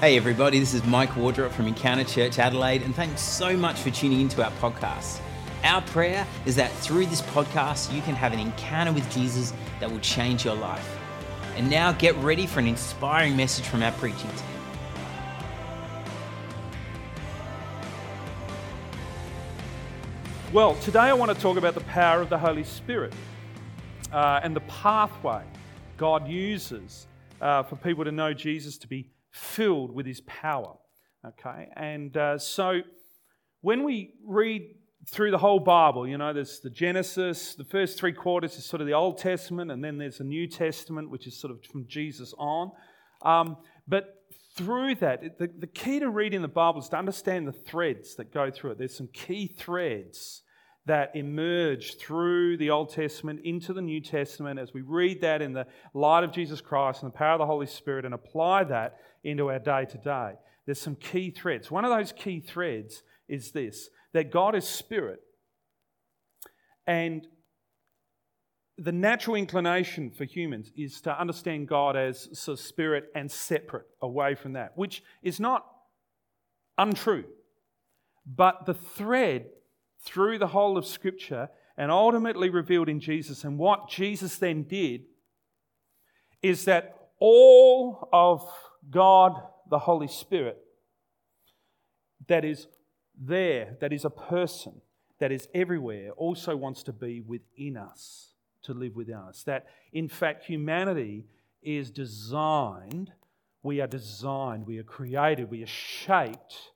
Hey, everybody, this is Mike Wardrop from Encounter Church Adelaide, and thanks so much for tuning into our podcast. Our prayer is that through this podcast, you can have an encounter with Jesus that will change your life. And now get ready for an inspiring message from our preaching team. Well, today I want to talk about the power of the Holy Spirit uh, and the pathway God uses uh, for people to know Jesus to be filled with his power. Okay, and uh, so when we read through the whole Bible, you know, there's the Genesis, the first three quarters is sort of the Old Testament, and then there's a New Testament, which is sort of from Jesus on. Um, but through that, the, the key to reading the Bible is to understand the threads that go through it. There's some key threads that emerge through the Old Testament into the New Testament as we read that in the light of Jesus Christ and the power of the Holy Spirit and apply that into our day to day. There's some key threads. One of those key threads is this that God is spirit. And the natural inclination for humans is to understand God as spirit and separate away from that, which is not untrue. But the thread through the whole of Scripture and ultimately revealed in Jesus, and what Jesus then did is that all of God, the Holy Spirit, that is there, that is a person, that is everywhere, also wants to be within us, to live within us. That in fact, humanity is designed, we are designed, we are created, we are shaped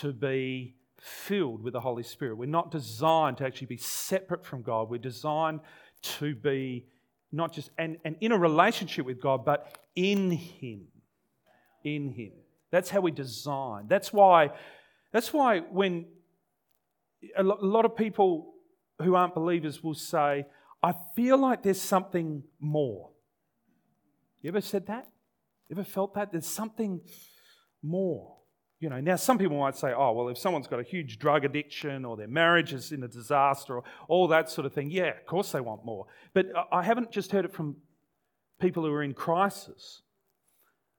to be filled with the Holy Spirit. We're not designed to actually be separate from God. We're designed to be not just and, and in a relationship with God, but in Him. In Him. That's how we design. That's why, that's why when a lot of people who aren't believers will say, I feel like there's something more. You ever said that? You ever felt that? There's something more. You know, now some people might say, oh, well, if someone's got a huge drug addiction or their marriage is in a disaster or all that sort of thing, yeah, of course they want more. But I haven't just heard it from people who are in crisis.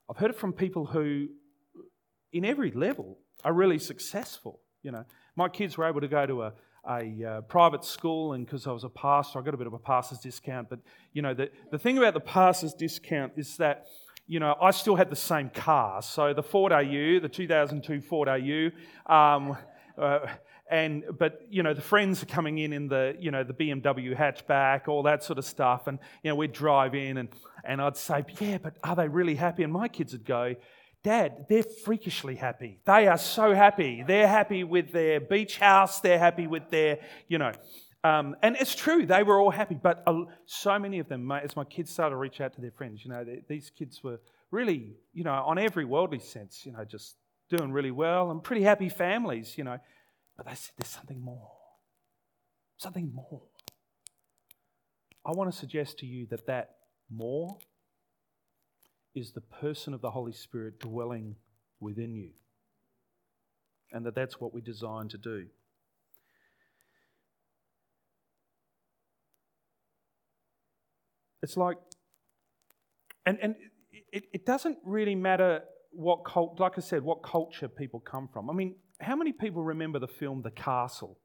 I've heard it from people who, in every level, are really successful. You know, my kids were able to go to a, a uh, private school, and because I was a pastor, I got a bit of a pastor's discount. But, you know, the, the thing about the pastor's discount is that you know, I still had the same car. So the Ford AU, the 2002 Ford AU, um, uh, and but you know the friends are coming in in the you know the BMW hatchback, all that sort of stuff, and you know we'd drive in and and I'd say, yeah, but are they really happy? And my kids would go. Dad, they're freakishly happy. They are so happy. They're happy with their beach house. They're happy with their, you know, um, and it's true, they were all happy, but uh, so many of them, as my kids started to reach out to their friends, you know, they, these kids were really, you know, on every worldly sense, you know, just doing really well and pretty happy families, you know. But they said there's something more. Something more. I want to suggest to you that that more is the person of the Holy Spirit dwelling within you. And that that's what we're designed to do. It's like, and, and it, it doesn't really matter what cult, like I said, what culture people come from. I mean, how many people remember the film The Castle?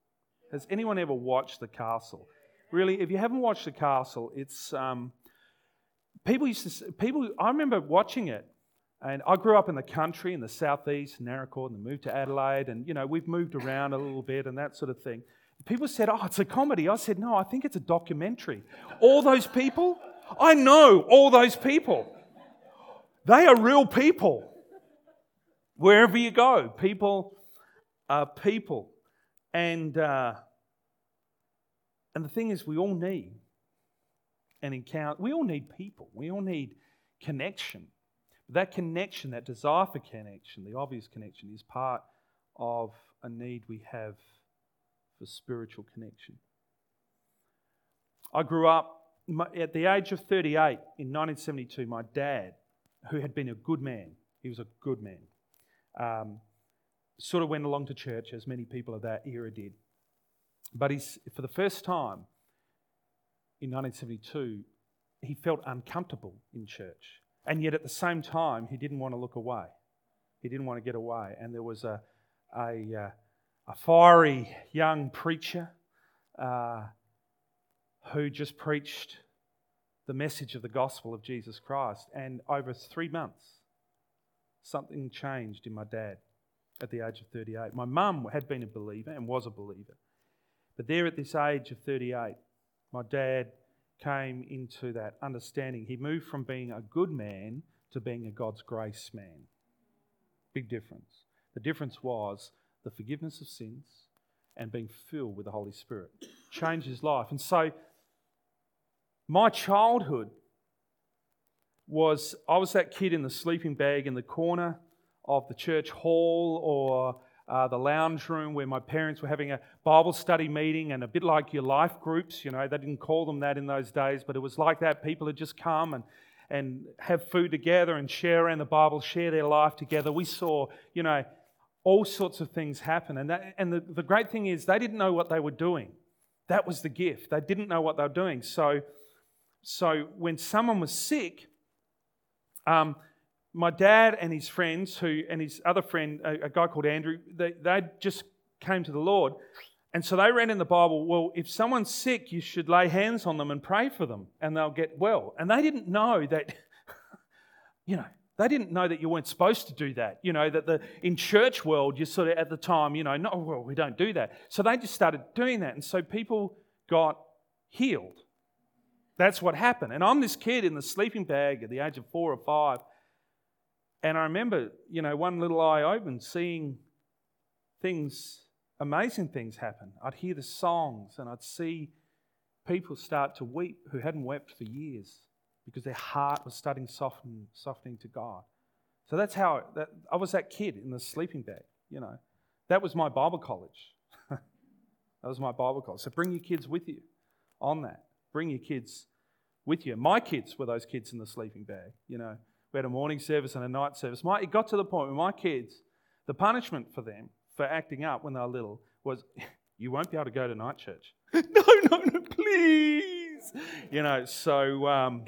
Has anyone ever watched The Castle? Really, if you haven't watched The Castle, it's um, people used to people. I remember watching it, and I grew up in the country in the southeast, Naracoorte, and moved to Adelaide, and you know we've moved around a little bit and that sort of thing. People said, "Oh, it's a comedy." I said, "No, I think it's a documentary." All those people I know all those people. They are real people. Wherever you go, people are people. And, uh, and the thing is, we all need an encounter. We all need people. We all need connection. That connection, that desire for connection, the obvious connection, is part of a need we have for spiritual connection. I grew up my, at the age of 38 in 1972, my dad, who had been a good man, he was a good man, um, sort of went along to church, as many people of that era did. But he's, for the first time in 1972, he felt uncomfortable in church. And yet at the same time, he didn't want to look away. He didn't want to get away. And there was a, a, uh, a fiery young preacher uh, who just preached the message of the gospel of Jesus Christ. And over three months, something changed in my dad at the age of 38. My mum had been a believer and was a believer. But there at this age of 38, my dad came into that understanding. He moved from being a good man to being a God's grace man. Big difference. The difference was the forgiveness of sins and being filled with the Holy Spirit. Changed his life. And so, my childhood was I was that kid in the sleeping bag in the corner of the church hall or uh, the lounge room where my parents were having a Bible study meeting and a bit like your life groups. You know, they didn't call them that in those days, but it was like that. People had just come and, and have food together and share around the Bible, share their life together. We saw, you know, all sorts of things happen. And, that, and the, the great thing is, they didn't know what they were doing. That was the gift. They didn't know what they were doing. So, so when someone was sick, um, my dad and his friends, who and his other friend, a, a guy called Andrew, they, they just came to the Lord. And so they read in the Bible, well, if someone's sick, you should lay hands on them and pray for them and they'll get well. And they didn't know that, you know, they didn't know that you weren't supposed to do that. You know, that the in church world, you sort of at the time, you know, no, well, we don't do that. So they just started doing that. And so people got healed. That's what happened. And I'm this kid in the sleeping bag at the age of four or five and I remember, you know, one little eye open, seeing things, amazing things happen. I'd hear the songs and I'd see people start to weep who hadn't wept for years because their heart was starting softening, softening to God. So that's how that, I was that kid in the sleeping bag, you know. That was my Bible college. that was my Bible college. So bring your kids with you on that. Bring your kids with you. My kids were those kids in the sleeping bag, you know. We had a morning service and a night service. My, it got to the point where my kids, the punishment for them for acting up when they were little was, you won't be able to go to night church. no, no, no, please. You know, so um,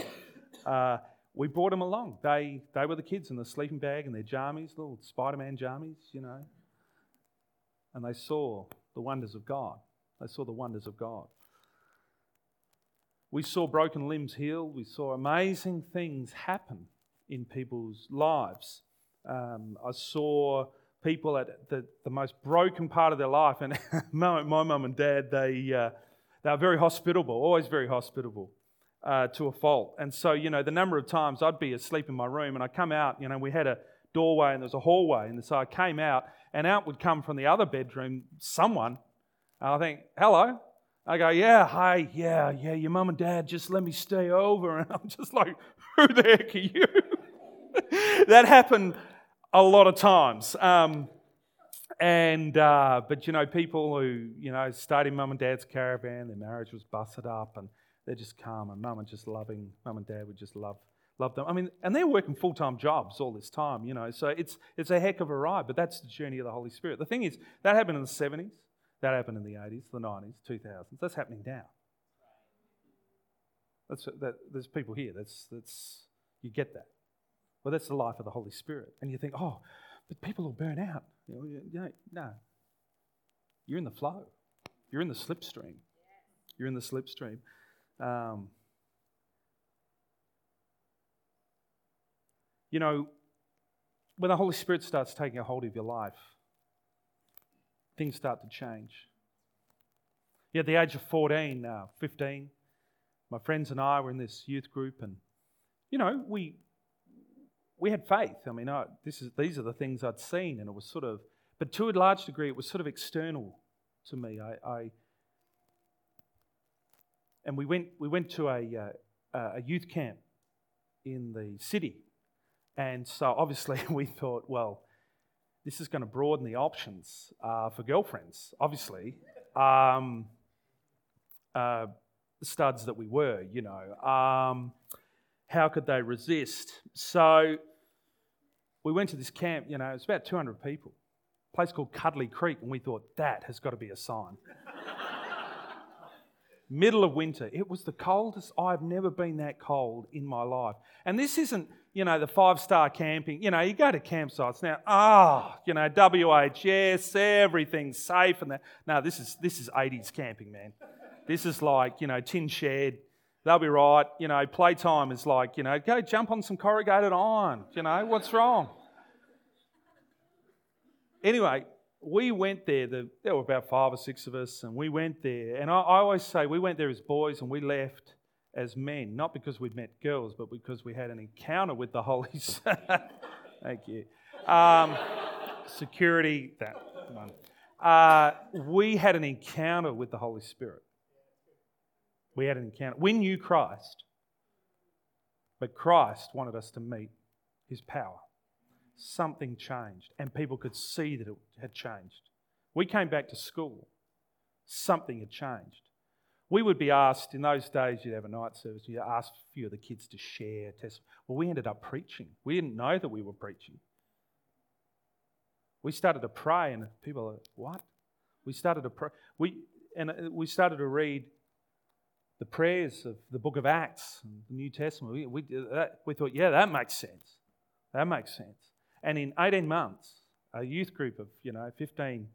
uh, we brought them along. They, they were the kids in the sleeping bag and their jammies, little Spider Man jammies, you know. And they saw the wonders of God. They saw the wonders of God. We saw broken limbs healed. We saw amazing things happen in people's lives. Um, I saw people at the, the most broken part of their life, and my, my mum and dad, they, uh, they are very hospitable, always very hospitable. Uh, to a fault. And so, you know, the number of times I'd be asleep in my room and I come out, you know, we had a doorway and there's a hallway. And so I came out and out would come from the other bedroom someone. And I think, hello. I go, yeah, hi, yeah, yeah, your mum and dad just let me stay over. And I'm just like, who the heck are you? that happened a lot of times. Um, and uh, but you know, people who you know stayed in mum and dad's caravan, their marriage was busted up, and they're just calm, and mum and just loving. Mum and dad would just love love them. I mean, and they're working full time jobs all this time, you know. So it's it's a heck of a ride. But that's the journey of the Holy Spirit. The thing is, that happened in the seventies, that happened in the eighties, the nineties, two thousands. That's happening now. That's that. There's people here. That's that's you get that. Well, that's the life of the Holy Spirit. And you think, oh, but people will burn out. You know, you know, no. You're in the flow. You're in the slipstream. You're in the slipstream. Um, you know, when the Holy Spirit starts taking a hold of your life, things start to change. Yeah, at the age of 14, uh, 15, my friends and I were in this youth group, and, you know, we, we had faith. I mean, oh, this is, these are the things I'd seen, and it was sort of, but to a large degree, it was sort of external to me. I, I and we went, we went to a, uh, a youth camp in the city, and so obviously we thought, well, this is going to broaden the options uh, for girlfriends. Obviously, um, uh, studs that we were, you know. Um, how could they resist? So we went to this camp, you know, it's about 200 people, place called Cudlee Creek, and we thought that has got to be a sign. Middle of winter. It was the coldest. I've never been that cold in my life. And this isn't, you know, the five star camping. You know, you go to campsites now, ah, oh, you know, WHS, everything's safe and that. No, this is this is 80s camping, man. This is like, you know, tin shed. They'll be right. You know, playtime is like, you know, go jump on some corrugated iron. You know, what's wrong? Anyway, we went there, the, there were about five or six of us, and we went there. And I, I always say we went there as boys and we left as men, not because we'd met girls, but because we had an encounter with the Holy Spirit. Thank you. Um, security, that one. Uh, we had an encounter with the Holy Spirit. We had an encounter. We knew Christ, but Christ wanted us to meet his power something changed, and people could see that it had changed. We came back to school, something had changed. We would be asked, in those days, you'd have a night service, you'd ask a few of the kids to share testimony. Well, we ended up preaching. We didn't know that we were preaching. We started to pray, and people are, what? We started to pray. We, and uh, we started to read the prayers of the book of Acts and the New Testament. We, we, that, we thought, yeah, that makes sense. That makes sense. And in 18 months, a youth group of, you know, 15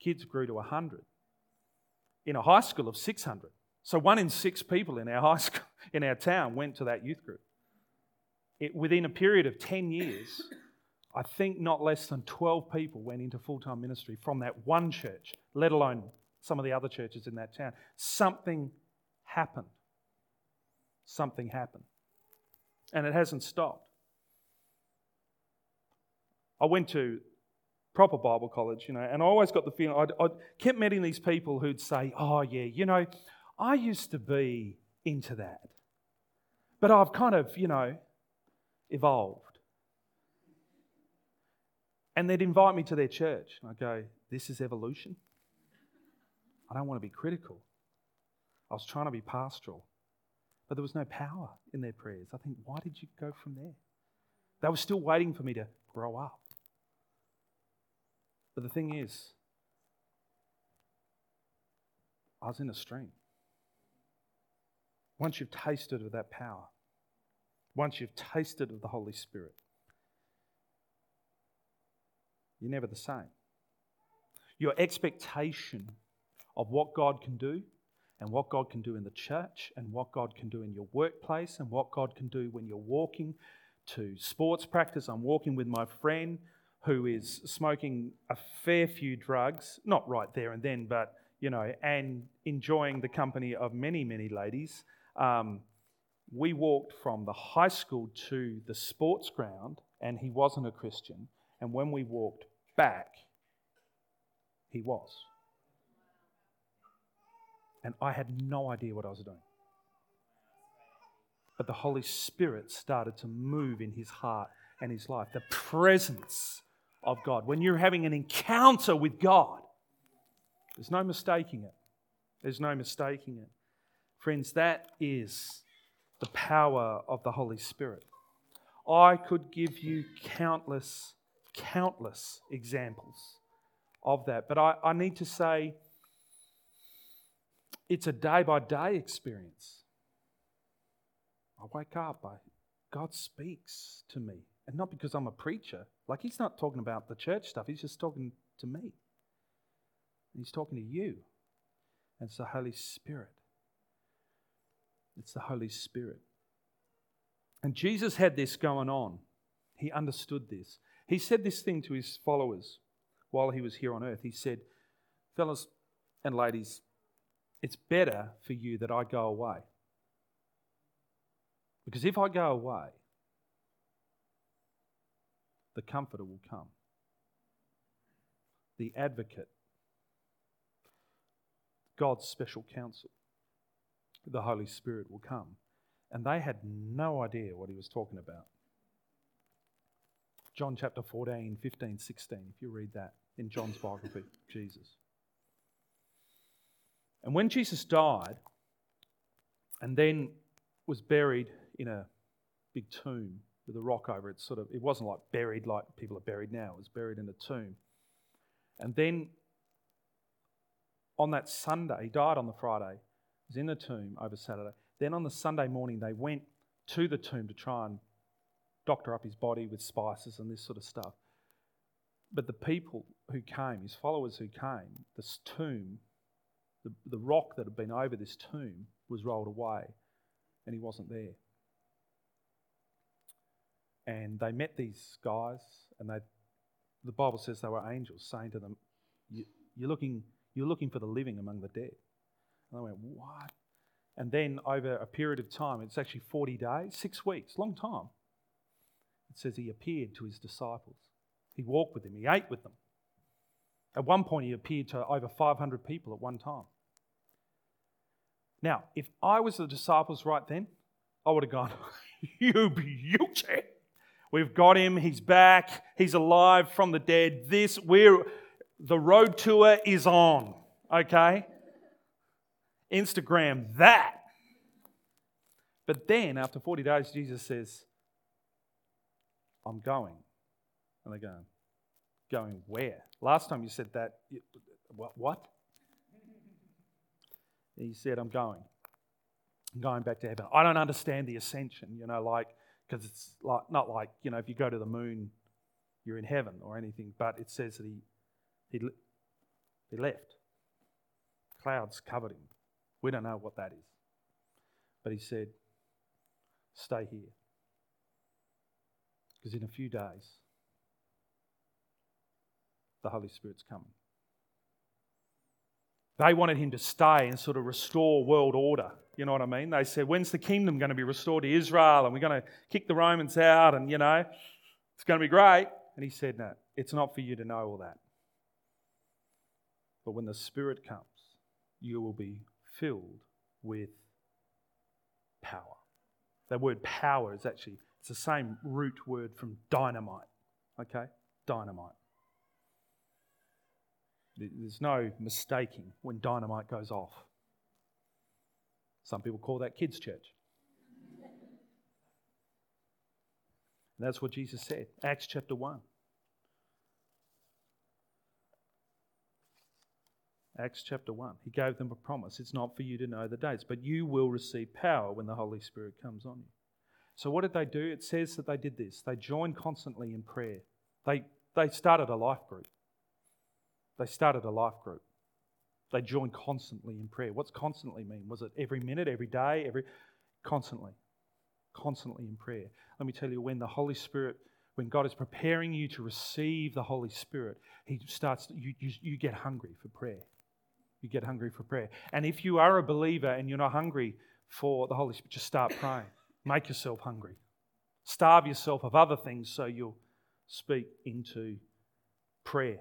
kids grew to 100 in a high school of 600. So one in six people in our high school, in our town, went to that youth group. It, within a period of 10 years, I think not less than 12 people went into full time ministry from that one church, let alone some of the other churches in that town. Something happened. Something happened. And it hasn't stopped. I went to proper Bible college, you know, and I always got the feeling, I kept meeting these people who'd say, oh, yeah, you know, I used to be into that. But I've kind of, you know, evolved. And they'd invite me to their church. And I'd go, this is evolution. I don't want to be critical. I was trying to be pastoral. But there was no power in their prayers. I think, why did you go from there? They were still waiting for me to grow up. But the thing is, I was in a stream. Once you've tasted of that power, once you've tasted of the Holy Spirit, you're never the same. Your expectation of what God can do and what God can do in the church and what God can do in your workplace and what God can do when you're walking to sports practice. I'm walking with my friend who is smoking a fair few drugs, not right there and then, but, you know, and enjoying the company of many, many ladies. Um, we walked from the high school to the sports ground, and he wasn't a Christian. And when we walked back, he was. And I had no idea what I was doing. But the Holy Spirit started to move in his heart and his life. The presence of God, when you're having an encounter with God, there's no mistaking it. There's no mistaking it. Friends, that is the power of the Holy Spirit. I could give you countless, countless examples of that, but I, I need to say it's a day by day experience. I wake up, I, God speaks to me and not because I'm a preacher. Like, he's not talking about the church stuff, he's just talking to me. He's talking to you. And it's the Holy Spirit. It's the Holy Spirit. And Jesus had this going on. He understood this. He said this thing to his followers while he was here on earth. He said, Fellas and ladies, it's better for you that I go away. Because if I go away, the Comforter will come. The Advocate, God's special counsel, the Holy Spirit will come. And they had no idea what he was talking about. John chapter 14, 15, 16, if you read that in John's biography, Jesus. And when Jesus died and then was buried in a big tomb, with a rock over it. Sort of, it wasn't like buried like people are buried now. It was buried in a tomb. And then on that Sunday, he died on the Friday. He was in the tomb over Saturday. Then on the Sunday morning, they went to the tomb to try and doctor up his body with spices and this sort of stuff. But the people who came, his followers who came, this tomb, the, the rock that had been over this tomb was rolled away and he wasn't there. And they met these guys, and they, the Bible says they were angels saying to them, you're, looking, you're looking for the living among the dead. And they went, What? And then over a period of time, it's actually 40 days, six weeks, long time. It says he appeared to his disciples. He walked with them, he ate with them. At one point, he appeared to over 500 people at one time. Now, if I was the disciples right then, I would have gone, You beauty! We've got him, he's back, he's alive from the dead. This, we're, the road tour is on, okay? Instagram that. But then, after 40 days, Jesus says, I'm going. And they're going, Going where? Last time you said that, what? what? He said, I'm going. I'm going back to heaven. I don't understand the ascension, you know, like, because it's like, not like, you know, if you go to the moon, you're in heaven or anything, but it says that he, he, he left. Clouds covered him. We don't know what that is. But he said, Stay here. Because in a few days, the Holy Spirit's coming. They wanted him to stay and sort of restore world order. You know what I mean? They said, When's the kingdom going to be restored to Israel? And we're going to kick the Romans out, and, you know, it's going to be great. And he said, No, it's not for you to know all that. But when the Spirit comes, you will be filled with power. That word power is actually it's the same root word from dynamite. Okay? Dynamite. There's no mistaking when dynamite goes off. Some people call that kids' church. And that's what Jesus said. Acts chapter 1. Acts chapter 1. He gave them a promise. It's not for you to know the dates, but you will receive power when the Holy Spirit comes on you. So, what did they do? It says that they did this. They joined constantly in prayer. They, they started a life group. They started a life group. They joined constantly in prayer. What's constantly mean? Was it every minute, every day, every constantly? Constantly in prayer. Let me tell you, when the Holy Spirit, when God is preparing you to receive the Holy Spirit, He starts, you, you, you get hungry for prayer you get hungry for prayer. And if you are a believer and you're not hungry for the Holy Spirit, just start praying. Make yourself hungry. Starve yourself of other things so you'll speak into prayer.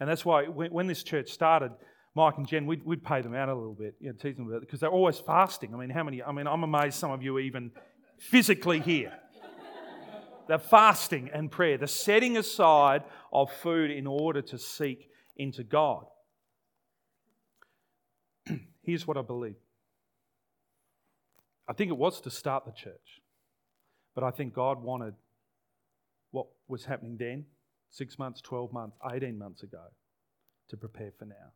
And that's why when this church started, Mike and Jen, we'd, we'd pay them out a little bit, you know, tease them about it, because they're always fasting. I mean, how many? I mean, I'm amazed some of you are even physically here. they're fasting and prayer, the setting aside of food in order to seek into God. Here's what I believe I think it was to start the church, but I think God wanted what was happening then, six months, 12 months, 18 months ago, to prepare for now.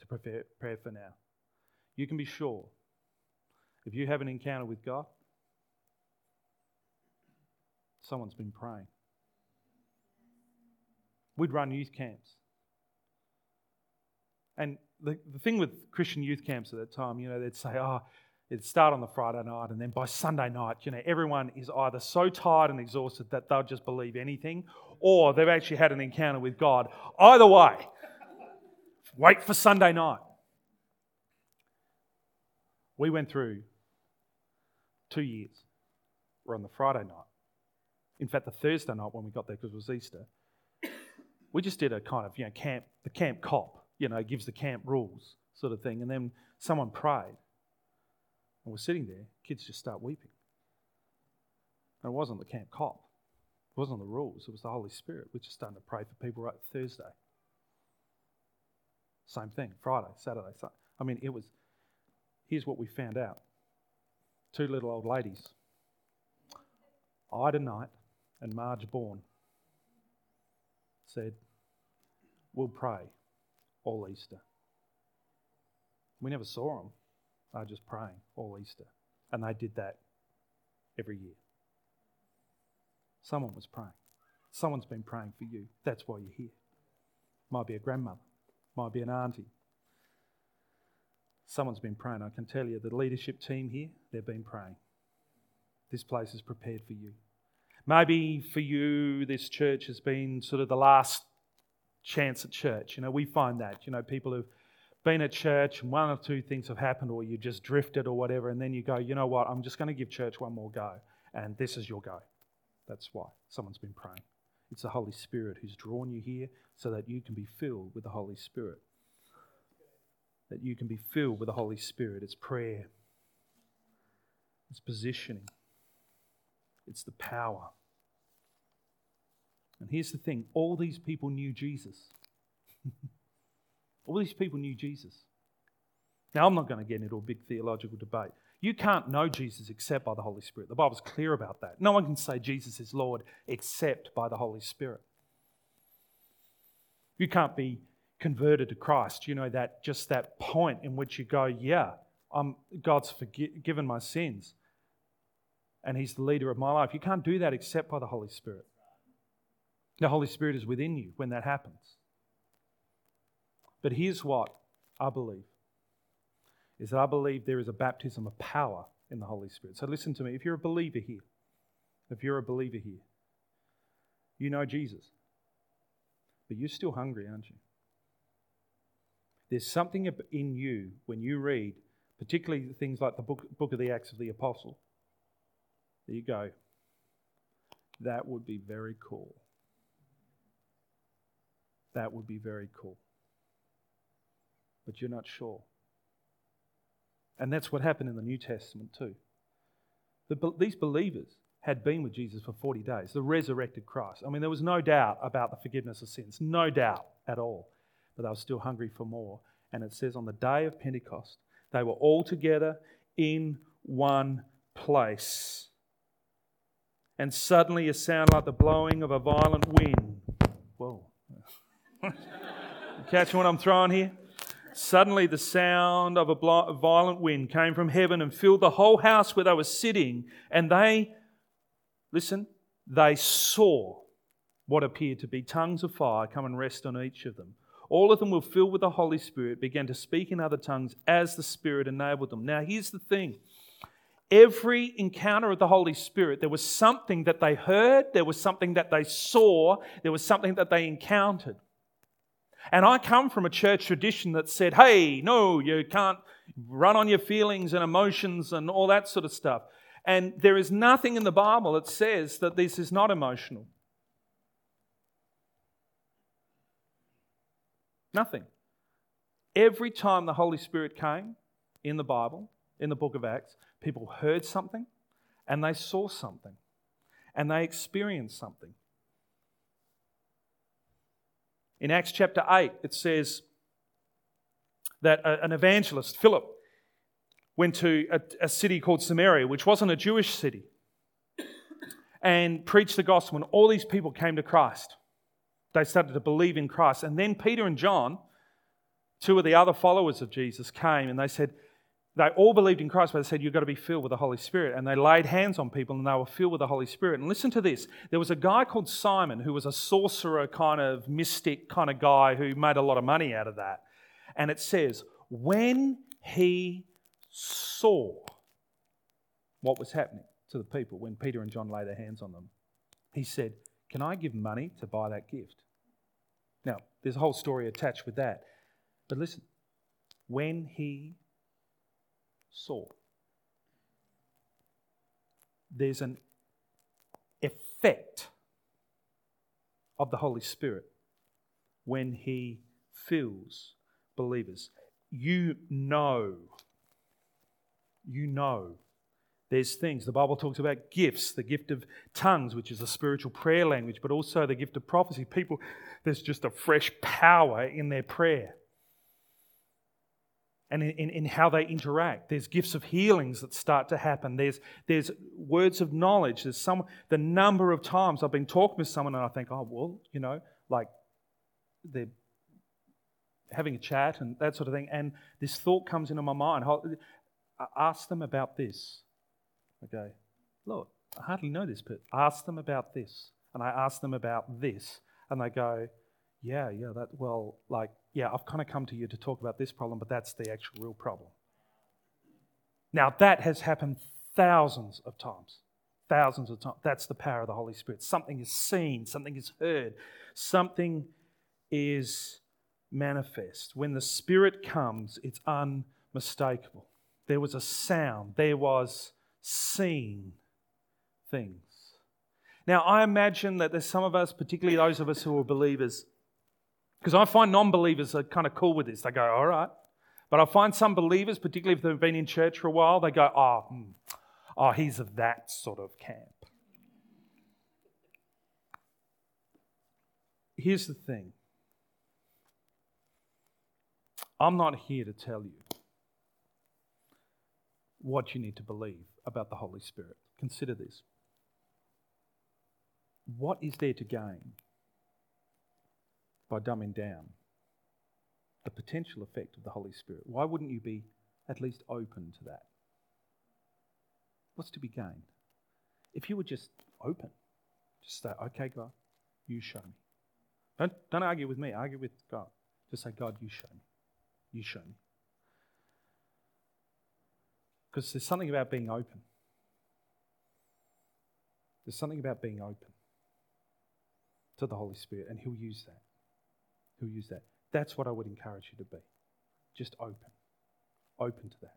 To prepare, prepare for now. You can be sure if you have an encounter with God, someone's been praying. We'd run youth camps. And the, the thing with Christian youth camps at that time, you know, they'd say, oh, it'd start on the Friday night, and then by Sunday night, you know, everyone is either so tired and exhausted that they'll just believe anything, or they've actually had an encounter with God. Either way, wait for Sunday night. We went through two years. We're on the Friday night. In fact, the Thursday night when we got there, because it was Easter, we just did a kind of, you know, camp, the camp cop you know, gives the camp rules sort of thing. And then someone prayed. And we're sitting there, kids just start weeping. And it wasn't the camp cop. It wasn't the rules. It was the Holy Spirit. We're just starting to pray for people right Thursday. Same thing. Friday, Saturday. Sunday. I mean, it was, here's what we found out. Two little old ladies, Ida Knight and Marge Bourne, said, We'll pray all Easter. We never saw them. Were just praying all Easter. And they did that every year. Someone was praying. Someone's been praying for you. That's why you're here. Might be a grandmother, might be an auntie. Someone's been praying. I can tell you, the leadership team here, they've been praying. This place is prepared for you. Maybe for you, this church has been sort of the last chance at church. You know, we find that. You know, people who've been at church and one or two things have happened, or you just drifted or whatever, and then you go, you know what, I'm just going to give church one more go, and this is your go. That's why someone's been praying. It's the Holy Spirit who's drawn you here so that you can be filled with the Holy Spirit. That you can be filled with the Holy Spirit. It's prayer, it's positioning, it's the power. And here's the thing all these people knew Jesus. all these people knew Jesus. Now, I'm not going to get into a big theological debate. You can't know Jesus except by the Holy Spirit. The Bible's clear about that. No one can say Jesus is Lord except by the Holy Spirit. You can't be converted to Christ. You know that just that point in which you go, yeah, I'm, God's forgiven my sins, and He's the leader of my life. You can't do that except by the Holy Spirit. The Holy Spirit is within you when that happens. But here's what I believe is that I believe there is a baptism of power in the Holy Spirit. So listen to me. If you're a believer here, if you're a believer here, you know Jesus, but you're still hungry, aren't you? There's something in you when you read, particularly things like the book, book of the Acts of the Apostle, There you go, that would be very cool. That would be very cool. But you're not sure. And that's what happened in the New Testament too. The, these believers had been with Jesus for 40 days, the resurrected Christ. I mean, there was no doubt about the forgiveness of sins, no doubt at all. But they were still hungry for more. And it says on the day of Pentecost, they were all together in one place. And suddenly a sound like the blowing of a violent wind. Whoa. Catch what I'm throwing here? Suddenly, the sound of a violent wind came from heaven and filled the whole house where they were sitting. And they, listen, they saw what appeared to be tongues of fire come and rest on each of them. All of them were filled with the Holy Spirit, began to speak in other tongues as the Spirit enabled them. Now, here's the thing every encounter of the Holy Spirit, there was something that they heard, there was something that they saw, there was something that they encountered. And I come from a church tradition that said, hey, no, you can't run on your feelings and emotions and all that sort of stuff. And there is nothing in the Bible that says that this is not emotional. Nothing. Every time the Holy Spirit came in the Bible, in the book of Acts, people heard something and they saw something and they experienced something. In Acts chapter 8, it says that an evangelist, Philip, went to a, a city called Samaria, which wasn't a Jewish city, and preached the gospel, and all these people came to Christ. They started to believe in Christ. And then Peter and John, two of the other followers of Jesus, came and they said, they all believed in Christ, but they said, You've got to be filled with the Holy Spirit. And they laid hands on people and they were filled with the Holy Spirit. And listen to this there was a guy called Simon who was a sorcerer, kind of mystic kind of guy who made a lot of money out of that. And it says, When he saw what was happening to the people when Peter and John laid their hands on them, he said, Can I give money to buy that gift? Now, there's a whole story attached with that. But listen, when he saw. There's an effect of the Holy Spirit when He fills believers. You know, you know there's things. The Bible talks about gifts, the gift of tongues, which is a spiritual prayer language, but also the gift of prophecy. People, there's just a fresh power in their prayer and in, in, how they interact. There's gifts of healings that start to happen. There's, there's words of knowledge. There's some the number of times I've been talking with someone and I think, oh well, you know, like they're having a chat and that sort of thing, and this thought comes into my mind. I ask them about this. Okay, Lord, I hardly know this, but ask them about this. And I ask them about this. And they go, Yeah, yeah, that, well, like, yeah, I've kind of come to you to talk about this problem, but that's the actual real problem. Now, that has happened thousands of times. Thousands of times. That's the power of the Holy Spirit. Something is seen, something is heard, something is manifest. When the Spirit comes, it's unmistakable. There was a sound, there was seen things. Now, I imagine that there's some of us, particularly those of us who are believers, because I find non believers are kind of cool with this. They go, all right. But I find some believers, particularly if they've been in church for a while, they go, oh, hmm, oh he's of that sort of camp. Here's the thing I'm not here to tell you what you need to believe about the Holy Spirit. Consider this. What is there to gain by dumbing down the potential effect of the Holy Spirit. Why wouldn't you be at least open to that? What's to be gained? If you were just open, just say, okay, God, you show me. Don't, don't argue with me, argue with God. Just say, God, you show me. You show me. Because there's something about being open. There's something about being open to the Holy Spirit, and He'll use that. He'll use that. That's what I would encourage you to be. Just open. Open to that.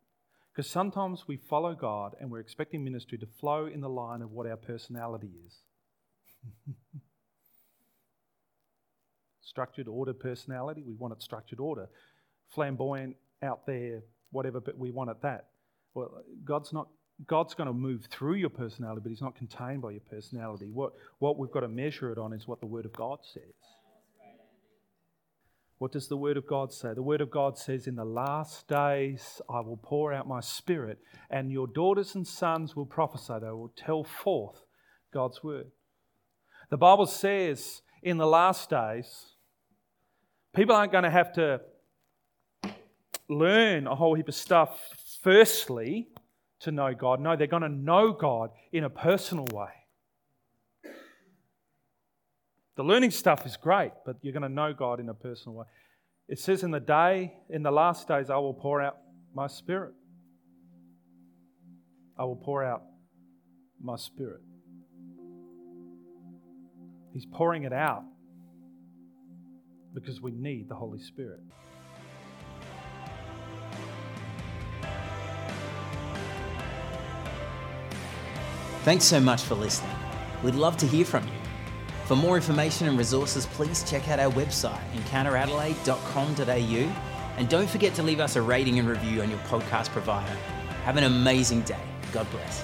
Because sometimes we follow God and we're expecting ministry to flow in the line of what our personality is. structured, ordered personality, we want it structured order. Flamboyant, out there, whatever, but we want it that. Well, God's not. God's going to move through your personality, but He's not contained by your personality. What, what we've got to measure it on is what the Word of God says. What does the Word of God say? The Word of God says, In the last days I will pour out my Spirit, and your daughters and sons will prophesy. They will tell forth God's Word. The Bible says, in the last days, people aren't going to have to learn a whole heap of stuff firstly to know God. No, they're going to know God in a personal way. The learning stuff is great, but you're going to know God in a personal way. It says, In the day, in the last days, I will pour out my spirit. I will pour out my spirit. He's pouring it out because we need the Holy Spirit. Thanks so much for listening. We'd love to hear from you. For more information and resources, please check out our website, encounteradelaide.com.au, and don't forget to leave us a rating and review on your podcast provider. Have an amazing day. God bless.